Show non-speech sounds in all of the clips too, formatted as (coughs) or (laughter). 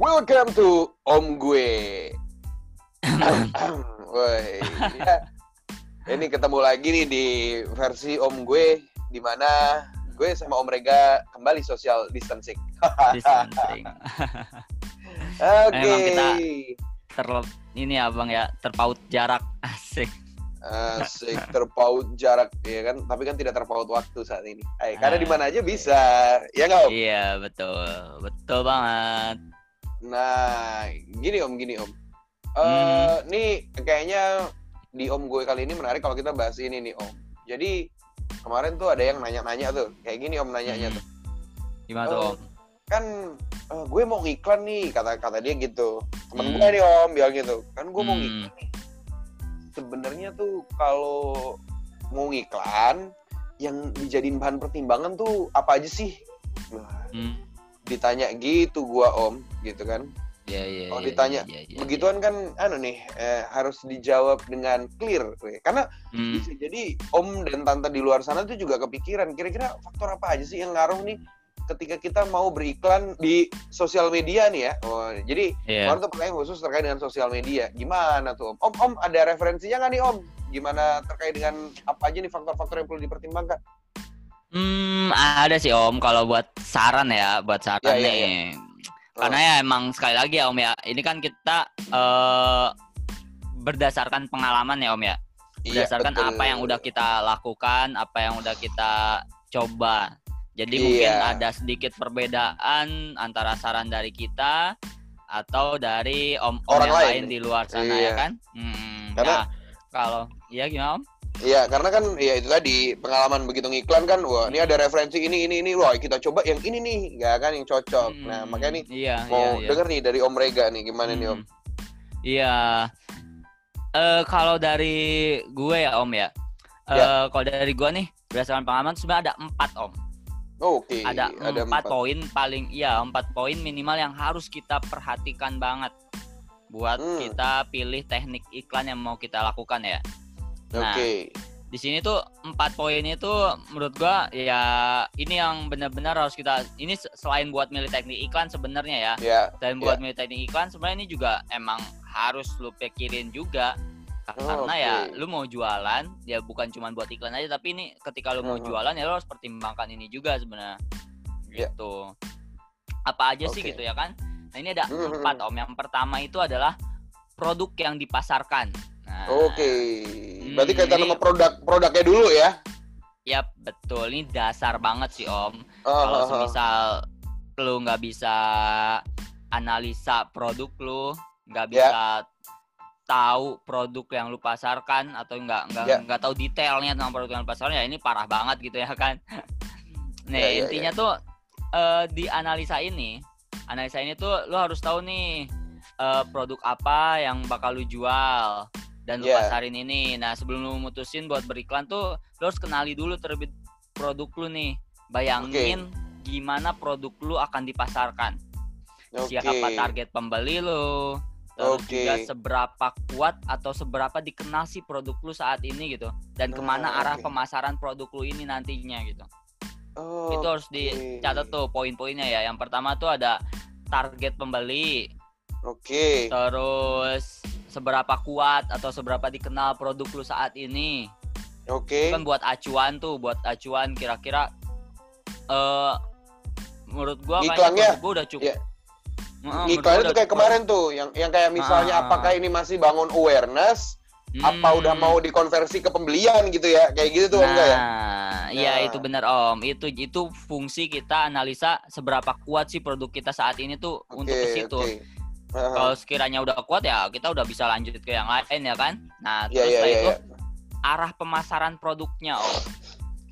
Welcome to Om Gue. (coughs) Woi, ya. Ini ketemu lagi nih di versi Om Gue, di mana gue sama Om Rega kembali social distancing. (laughs) distancing. Oke. Emang kita terlep ini ya bang ya terpaut jarak asik. Asik terpaut jarak ya kan, tapi kan tidak terpaut waktu saat ini. Eh, karena di mana aja bisa, ya nggak? Iya betul betul banget. Nah, gini Om, gini Om. Eh, Hmm. nih kayaknya di Om gue kali ini menarik kalau kita bahas ini nih Om. Jadi kemarin tuh ada yang nanya-nanya tuh, kayak gini Om nanyanya Hmm. tuh. Gimana tuh Oh. om? Kan eh, gue mau ngiklan nih, kata kata dia gitu. Temen Hmm. gue nih Om bilang gitu. Kan gue mau Hmm. ngiklan nih. Sebenarnya tuh kalau mau ngiklan yang dijadiin bahan pertimbangan tuh apa aja sih? Nah, Hmm. Ditanya gitu gua Om, gitu kan. Iya iya. Oh, iya, ditanya. iya, iya, iya. begituan kan anu nih eh, harus dijawab dengan clear karena Hmm. bisa jadi om dan tante di luar sana tuh juga kepikiran kira-kira faktor apa aja sih yang ngaruh nih ketika kita mau beriklan di sosial media nih ya oh, jadi Iya. kemarin tuh pertanyaan khusus terkait dengan sosial media gimana tuh om om, om ada referensinya nggak nih om gimana terkait dengan apa aja nih faktor-faktor yang perlu dipertimbangkan Hmm, ada sih Om kalau buat saran ya, buat saran Ya, ya, nih. Karena ya emang sekali lagi ya Om ya, ini kan kita eh berdasarkan pengalaman ya Om ya. Iya, Berdasarkan betul. apa yang udah kita lakukan, apa yang udah kita coba. Jadi Iya. mungkin ada sedikit perbedaan antara saran dari kita atau dari om-om yang lain. lain di luar sana Iya. ya kan. Hmm, Karena- nah, kalau iya gimana Om? Iya, karena kan ya itu tadi pengalaman begitu ngiklan kan, wah ini ada referensi ini ini ini, wah kita coba yang ini nih, ya kan yang cocok. Nah Hmm, makanya nih iya, mau iya, iya. denger nih dari Om Rega nih gimana nih Om? Hmm. Iya. Eh kalau dari gue ya Om ya. Eh Ya. kalau dari gue nih berdasarkan pengalaman sebenarnya ada empat Om. Oh, Oke, Ada, empat poin paling iya empat poin minimal yang harus kita perhatikan banget buat Hmm. kita pilih teknik iklan yang mau kita lakukan ya. Nah, Oke, Di sini tuh empat poin itu menurut gua ya ini yang benar-benar harus kita ini se- selain buat milih teknik iklan sebenarnya ya ya. dan buat milih teknik iklan sebenarnya ini juga emang harus lu pikirin juga karena Oh, ya oke. lu mau jualan ya bukan cuma buat iklan aja tapi ini ketika lu mau Mhm. jualan ya lu harus pertimbangkan ini juga sebenarnya Ya. gitu apa aja sih Oke. gitu ya kan nah ini ada Mhm. empat om yang pertama itu adalah produk yang dipasarkan nah, Oke, berarti Hmm, kaitan ini- sama produk produknya dulu ya? ya betul ini dasar banget sih om Ah, kalau ah, ah. semisal lu nggak bisa analisa produk lu nggak Ya. bisa tahu produk yang lu pasarkan atau nggak nggak Ya. nggak tahu detailnya tentang produk yang lu pasarkan ya ini parah banget gitu ya kan (laughs) nih Ya, ya, intinya tuh eh, di analisa ini analisa ini tuh lu harus tahu nih eh, produk apa yang bakal lu jual dan lu Ya. pasarin ini nah sebelum lu mutusin buat beriklan tuh lu harus kenali dulu terlebih produk lu nih bayangin gimana produk lu akan dipasarkan Oke. siapa target pembeli lu terus Oke. juga seberapa kuat atau seberapa dikenal sih produk lu saat ini gitu dan ke mana Ah, arah oke. pemasaran produk lu ini nantinya gitu Oh, itu harus dicatat tuh poin-poinnya ya yang pertama tuh ada target pembeli Oke. terus seberapa kuat atau seberapa dikenal produk lu saat ini Oke. kan buat acuan tuh buat acuan kira-kira eh menurut gua Iklannya, produk gua udah cukup ya. Heeh, menurut Iklannya tuh udah kayak cukup. kemarin tuh, yang yang kayak misalnya Ah, ah, apakah ini masih bangun awareness, apa Hmm. udah mau dikonversi ke pembelian gitu ya, kayak gitu tuh nah, enggak ya? iya Nah. itu benar Om. Itu itu fungsi kita analisa seberapa kuat sih produk kita saat ini tuh untuk ke situ. oke. Kalau sekiranya udah kuat ya kita udah bisa lanjut ke yang lain ya kan. Nah, Iya, terus iya, setelah iya, itu iya. arah pemasaran produknya Om.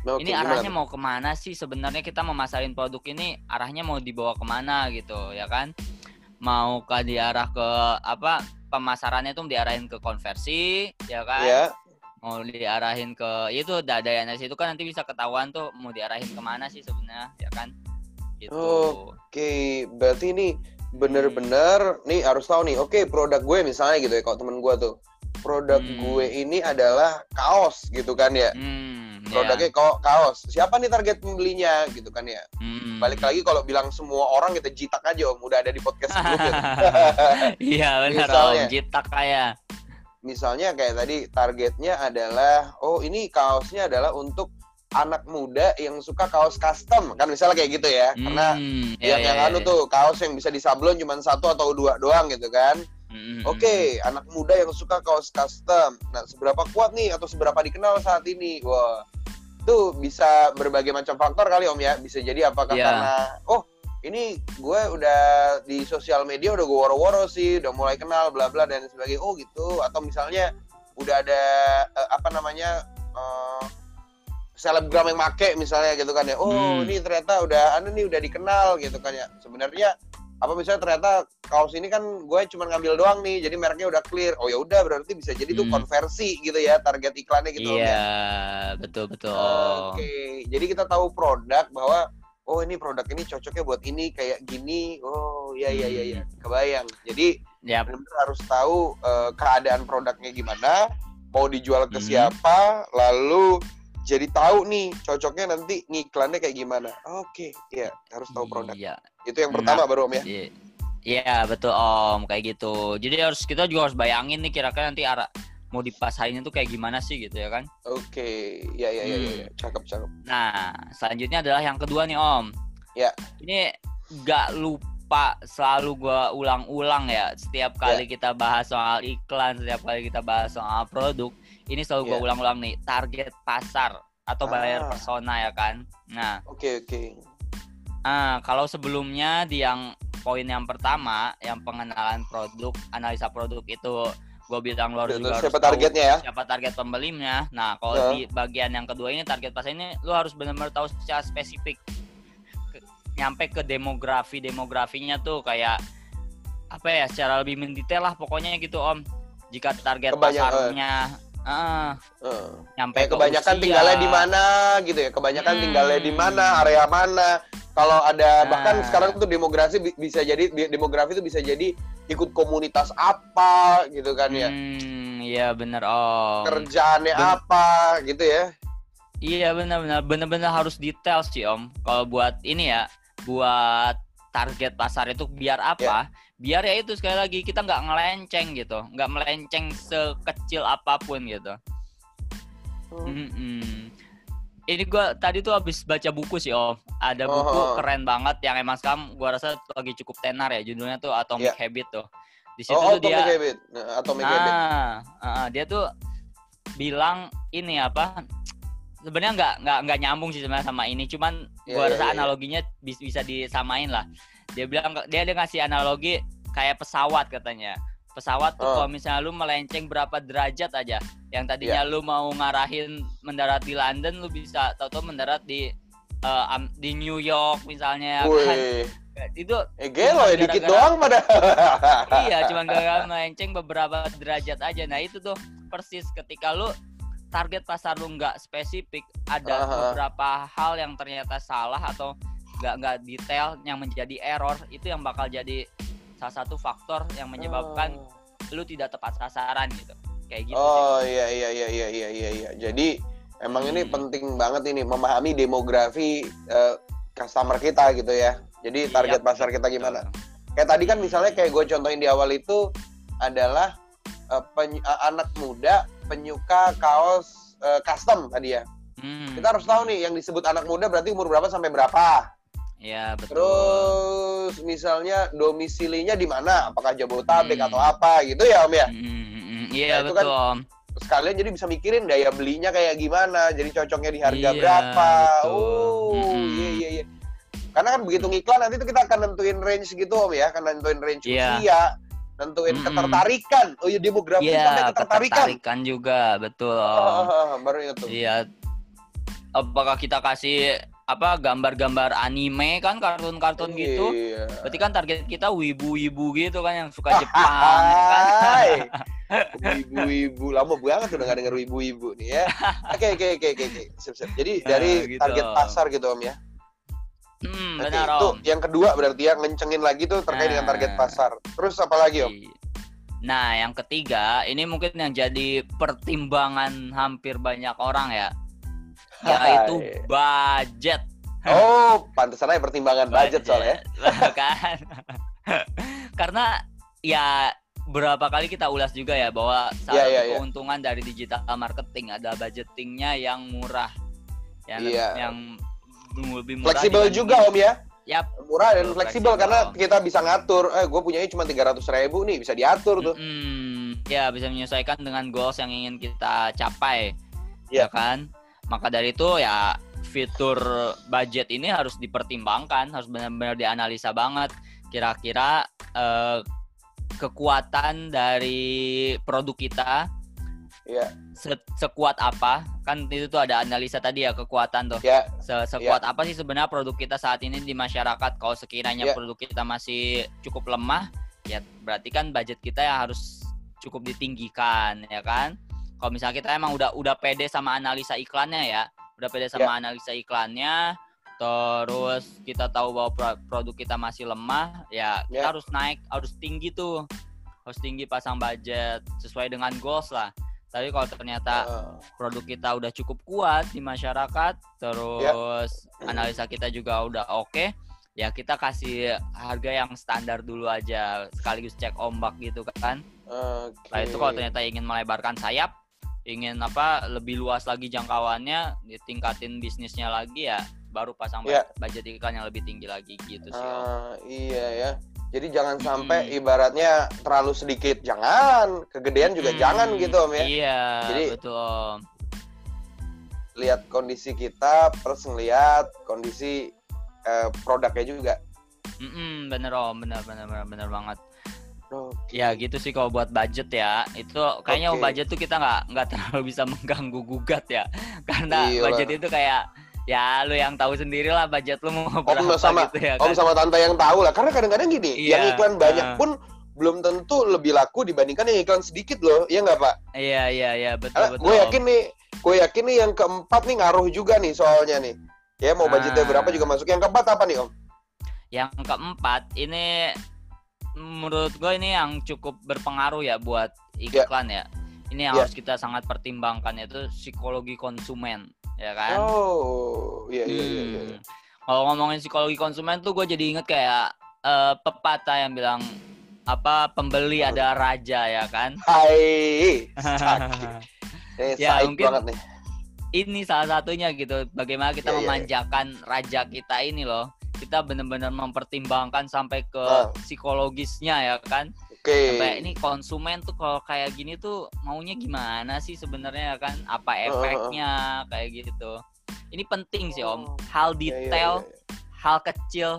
Oke, ini gimana arahnya mau ke mana sih sebenarnya kita memasarin produk ini arahnya mau dibawa ke mana gitu ya kan mau ke diarah ke apa pemasarannya tuh diarahin ke konversi ya kan Iya. mau diarahin ke itu dada analisis itu kan nanti bisa ketahuan tuh mau diarahin ke mana sih sebenarnya ya kan gitu Oke, berarti ini bener-bener nih harus tahu nih. Oke, produk gue misalnya gitu ya, kalau temen gue tuh produk Hmm. gue ini adalah kaos gitu kan ya. Hmm, Produknya ya. ko- kaos. Siapa nih target pembelinya gitu kan ya. Hmm. Balik lagi kalau bilang semua orang kita jitak aja om, udah ada di podcast (laughs) sebelumnya. Iya benar Misalnya. om, jitak kayak. Misalnya kayak tadi targetnya adalah oh ini kaosnya adalah untuk anak muda yang suka kaos custom kan misalnya kayak gitu ya. Karena Hmm, yang iya, yang iya, anu iya. tuh kaos yang bisa disablon cuma satu atau dua doang gitu kan. Hmm, hmm, Oke, anak muda yang suka kaos custom. Nah, seberapa kuat nih atau seberapa dikenal saat ini? Wah, itu bisa berbagai macam faktor kali Om ya. Bisa jadi apakah Iya. karena oh ini gue udah di sosial media udah gue woro-woro sih, udah mulai kenal bla bla dan sebagainya. Oh gitu. Atau misalnya udah ada eh, apa namanya eh, selebgram yang make misalnya gitu kan ya. Oh Hmm. ini ternyata udah anu nih udah dikenal gitu kan ya. Sebenarnya apa misalnya ternyata kaos ini kan gue cuma ngambil doang nih jadi mereknya udah clear oh ya udah berarti bisa jadi tuh Hmm. konversi gitu ya target iklannya gitu Iya, ya. betul betul. oke jadi kita tahu produk bahwa oh ini produk ini cocoknya buat ini kayak gini oh iya iya iya iya kebayang jadi Ya, benar-benar harus tahu eh, keadaan produknya gimana mau dijual ke Hmm. siapa lalu jadi tahu nih cocoknya nanti ngiklannya kayak gimana oke ya harus tahu produk Iya. itu yang pertama baru om ya Iya. Iya, betul Om, kayak gitu. Jadi harus kita juga harus bayangin nih kira-kira nanti arah mau dipasainnya tuh kayak gimana sih gitu ya kan. Oke, ya ya ya ya, ya. Hmm. cakep cakep. Nah, selanjutnya adalah yang kedua nih Om. Ya. Ini gak lupa selalu gua ulang-ulang ya setiap kali kita bahas soal iklan, setiap kali kita bahas soal produk, ini selalu gua Ya. ulang-ulang nih target pasar atau buyer Ah. persona ya kan. Nah, Oke oke. Ah, kalau sebelumnya di yang poin yang pertama, yang pengenalan produk, analisa produk itu gue bilang lo harus juga harus siapa tahu targetnya ya? siapa target pembelinya. Nah, kalau Ya. di bagian yang kedua ini target pasar ini lo harus benar-benar tahu secara spesifik Ke- nyampe ke demografi demografinya tuh kayak apa ya secara lebih mendetail lah pokoknya gitu om. Jika target Kebanyak- pasarnya ah, Eh, nyampe Kayak kebanyakan usia. tinggalnya di mana gitu ya? Kebanyakan Hmm. tinggalnya di mana, area mana? Kalau ada bahkan Nah. sekarang tuh demografi bi- bisa jadi di- demografi itu bisa jadi ikut komunitas apa gitu kan ya? Hmm, iya bener om. Kerjaannya Ben- apa gitu ya? Iya benar-benar benar-benar harus detail sih om. Kalau buat ini ya, buat target pasar itu biar apa? Biar ya itu sekali lagi kita nggak ngelenceng gitu, nggak melenceng sekecil apa pun gitu. Mm-mm. Ini gua tadi tuh habis baca buku sih om. Ada Oh, buku oh. keren banget yang emang sekarang gua rasa lagi cukup tenar ya. Judulnya tuh Atomic Iya. Habit tuh. Di situ Oh, tuh dia Atomic Habit. Nah, Atomic Habit. Ah, ah, dia tuh bilang ini apa? Sebenarnya nggak nggak nggak nyambung sih sebenarnya sama ini, cuman Iya, gua iya, rasa iya, iya. analoginya bis- bisa disamain lah. Dia bilang dia dia ngasih analogi kayak pesawat katanya. Pesawat tuh Oh. kalau misalnya lu melenceng berapa derajat aja, yang tadinya Iya. lu mau ngarahin mendarat di London, lu bisa tahu-tahu mendarat di am- di New York misalnya kan. Wih, Itu eh gelo ya dikit doang pada. (laughs) iya cuman gara-gara melenceng beberapa derajat aja nah itu tuh persis ketika lu target pasar lu nggak spesifik ada Aha. beberapa hal yang ternyata salah atau nggak nggak detail yang menjadi error itu yang bakal jadi salah satu faktor yang menyebabkan lu tidak tepat sasaran gitu kayak gitu sih. Oh iya iya iya iya iya iya iya. Jadi emang ini Hmm. penting banget ini memahami demografi eh, customer kita gitu ya. Jadi Iya, target pasar kita betul. gimana. Kayak tadi kan misalnya kayak gue contohin di awal itu adalah eh, peny- eh, anak muda penyuka kaos eh, custom tadi ya. Hmm. Kita harus tahu nih yang disebut anak muda berarti umur berapa sampai berapa. Ya betul Terus misalnya domisilinya di mana? Apakah Jabodetabek Hmm. atau apa gitu ya Om ya? Hmm, hmm, hmm. iya Nah, itu kan betul om sekalian jadi bisa mikirin daya belinya kayak gimana, jadi cocoknya di harga Iya, berapa. betul. Oh, iya iya iya. Karena kan begitu ngiklan nanti tuh kita akan nentuin range gitu Om ya, akan nentuin range Iya. usia, nentuin Mm-mm. ketertarikan. Oh iya demografi iya sampai ketertarikan. ketertarikan juga betul om Ah, (laughs) baru tuh. Iya. Apakah kita kasih apa gambar-gambar anime kan kartun-kartun gitu? Iya. Berarti kan target kita wibu-wibu gitu kan yang suka (laughs) Jepang ya kan? Hai. (laughs) Ibu-ibu lama banget udah gak denger ibu-ibu nih ya. (laughs) Oke oke oke oke oke. Sip, sip. Jadi Nah, dari gitu. target pasar gitu Om ya. Hmm, Oke, benar itu Om. yang kedua berarti ya ngencengin lagi tuh terkait dengan Nah. target pasar. Terus apa lagi Om? Iya. Nah, yang ketiga, ini mungkin yang jadi pertimbangan hampir banyak orang ya, yaitu budget. Oh, pantesan aja pertimbangan budget, soalnya. (laughs) kan. (laughs) Karena ya berapa kali kita ulas juga ya bahwa salah Iya, satu iya, iya. keuntungan dari digital marketing ada budgetingnya yang murah. Yang Iya. yang lebih murah Fleksibel juga Om ya. Yap. Murah dan fleksibel fleksibel. karena kita bisa ngatur. Eh, gue punyanya cuma 300 ribu nih, bisa diatur tuh. Mm, ya bisa menyesuaikan dengan goals yang ingin kita capai, ya Iya. kan? Maka dari itu ya fitur budget ini harus dipertimbangkan, harus benar-benar dianalisa banget. Kira-kira eh, kekuatan dari produk kita Iya. se- sekuat apa? Kan itu tuh ada analisa tadi ya kekuatan tuh. Ya, Se- sekuat apa sih sebenarnya produk kita saat ini di masyarakat? Kalau sekiranya Ya. produk kita masih cukup lemah, ya berarti kan budget kita ya harus cukup ditinggikan, ya kan? Kalau misalnya kita emang udah udah pede sama analisa iklannya ya, udah pede sama analisa iklannya, terus kita tahu bahwa pro- produk kita masih lemah, ya kita Ya. harus naik, harus tinggi tuh, harus tinggi pasang budget sesuai dengan goals lah. Tapi kalau ternyata eh, produk kita udah cukup kuat di masyarakat, terus analisa kita juga udah oke, ya kita kasih harga yang standar dulu aja, sekaligus cek ombak gitu kan. oke. Nah itu kalau ternyata ingin melebarkan sayap, ingin apa lebih luas lagi jangkauannya, ditingkatin bisnisnya lagi ya, baru pasang Ya. budget iklan yang lebih tinggi lagi gitu sih. Om. Ah, iya ya. Jadi jangan sampai Mm-mm. ibaratnya terlalu sedikit, jangan. Kegedean juga Hmm, jangan gitu Om ya. Iya, Jadi- betul Om. Lihat kondisi kita, terus ngeliat kondisi eh, produknya juga. Mm-mm, bener Om, bener bener bener, bener banget. Ya gitu sih kalau buat budget ya itu kayaknya Oke. budget tuh kita nggak nggak terlalu bisa (laughs) mengganggu gugat ya karena Iyalah. budget itu kayak ya lu yang tahu sendiri lah budget lu mau berapa sama- gitu ya Om kan. sama tante yang tahu lah. Karena kadang-kadang gini, Iya, yang iklan banyak ah. pun belum tentu lebih laku dibandingkan yang iklan sedikit loh. Iya nggak Pak? Iya iya iya betul Karena betul. gue yakin nih, gue yakin nih yang keempat nih ngaruh juga nih soalnya nih. Ya mau budgetnya Ah. berapa juga masuk. Yang keempat apa nih Om? Yang keempat ini menurut gue ini yang cukup berpengaruh ya buat iklan ya. Ini yang Ya. harus kita sangat pertimbangkan yaitu psikologi konsumen ya kan. Oh, iya iya iya. iya. Hmm. Kalau ngomongin psikologi konsumen tuh gue jadi inget kayak eh, pepatah yang bilang apa pembeli Hmm. ada raja ya kan. (laughs) Hai. Ini Ya, mungkin- banget nih. ini salah satunya gitu. Bagaimana kita Iya, iya, iya. memanjakan raja kita ini loh. Kita benar-benar mempertimbangkan sampai ke Ah. psikologisnya ya kan. Oke. Sampai ini konsumen tuh kalau kayak gini tuh maunya gimana sih sebenarnya ya kan? Apa ah, ah. efeknya kayak gitu. Ini penting sih Om. Oh, Hal Iya, iya, detail iya, iya. hal kecil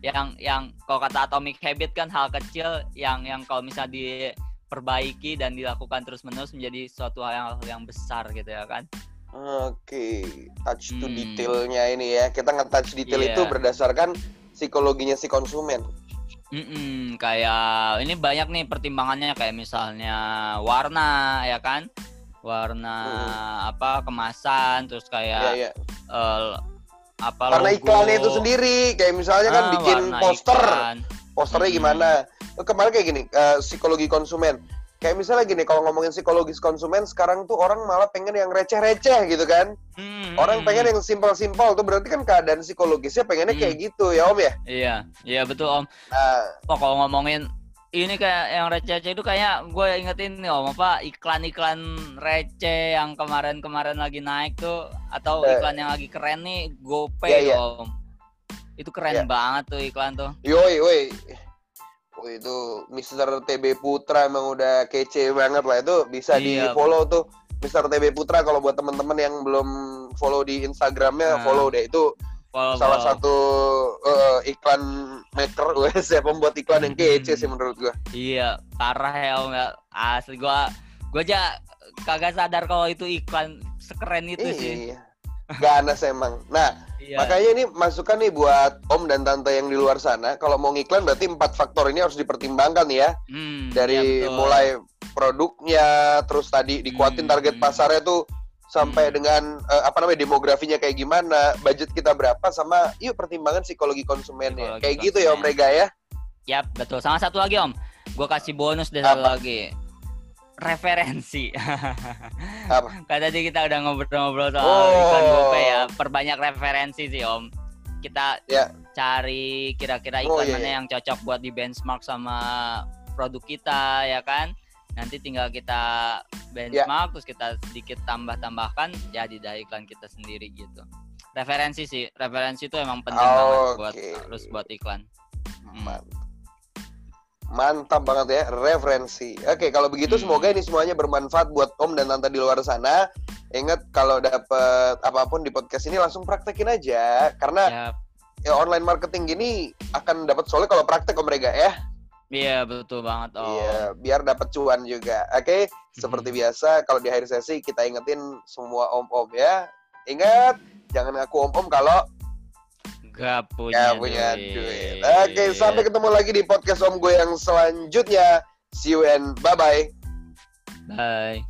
yang yang kalau kata Atomic Habit kan hal kecil yang yang kalau misalnya diperbaiki dan dilakukan terus menerus menjadi suatu hal yang, yang besar gitu ya kan Oke, touch to Hmm. detailnya ini ya. Kita nge-touch detail Iya. itu berdasarkan psikologinya si konsumen. Mm-mm, kayak ini banyak nih pertimbangannya kayak misalnya warna ya kan warna apa kemasan terus kayak iya. eh, apa Karena logo. iklannya itu sendiri, kayak misalnya kan Ah, bikin warna poster, iklan. posternya Hmm. gimana? Kemarin kayak gini, eh, psikologi konsumen. Kayak misalnya gini, kalau ngomongin psikologis konsumen, sekarang tuh orang malah pengen yang receh-receh gitu kan. Hmm, Orang hmm, pengen yang simpel-simpel tuh berarti kan keadaan psikologisnya pengennya Hmm. kayak gitu ya Om ya. iya iya betul om Nah, Oh kalau ngomongin ini kayak yang receh itu kayak gue ingetin nih om apa iklan-iklan receh yang kemarin-kemarin lagi naik tuh atau Eh. iklan yang lagi keren nih GoPay Iya, iya. om itu keren Iya. banget tuh iklan tuh yoi, woi. Woi itu Mr. TB Putra emang udah kece banget lah itu bisa di Iya. follow tuh Mr. TB Putra kalau buat teman-teman yang belum follow di Instagramnya Nah. follow deh itu Follow, salah follow. satu eh, iklan maker (laughs) wes ya pembuat iklan yang kece sih Hmm. menurut gua iya parah ya om ya asli gue gue aja kagak sadar kalau itu iklan sekeren itu sih iya ganas emang nah iya makanya ini masukan nih buat om dan tante yang di luar sana kalau mau ngiklan berarti empat faktor ini harus dipertimbangkan ya Hmm, dari betul. mulai produknya terus tadi dikuatin Hmm. target pasarnya tuh sampai Hmm. dengan eh, apa namanya demografinya kayak gimana budget kita berapa sama yuk pertimbangan psikologi konsumennya Psikologi kayak gitu ya om konsumen. Rega ya Yap, betul. Sama satu lagi Om. gue kasih bonus deh satu lagi referensi. (laughs) Apa? Kan tadi kita udah ngobrol-ngobrol soal Oh. iklan GoPay ya. Perbanyak referensi sih Om. Kita Ya. cari kira-kira Oh, iklan iya, mana iya. yang cocok buat di benchmark sama produk kita ya kan. Nanti tinggal kita Ya. benchmark terus kita sedikit tambah-tambahkan jadi dah iklan kita sendiri gitu. Referensi sih, referensi itu emang penting banget buat Oke. harus buat iklan. Mantap. Mantap banget ya, referensi. Oke, kalau begitu Hmm. semoga ini semuanya bermanfaat buat Om dan Tante di luar sana. Ingat kalau dapet apa pun di podcast ini langsung praktekin aja karena Ya, ya online marketing gini akan dapat soalnya kalau praktek Om Rega ya. iya betul banget Om. Iya, biar dapat cuan juga. Oke, seperti biasa kalau di akhir sesi kita ingetin semua om-om ya. Ingat, jangan ngaku om-om kalau Gak punya, nggak punya duit. duit. Oke, sampai ketemu lagi di podcast om gue yang selanjutnya. See you and bye-bye. Bye.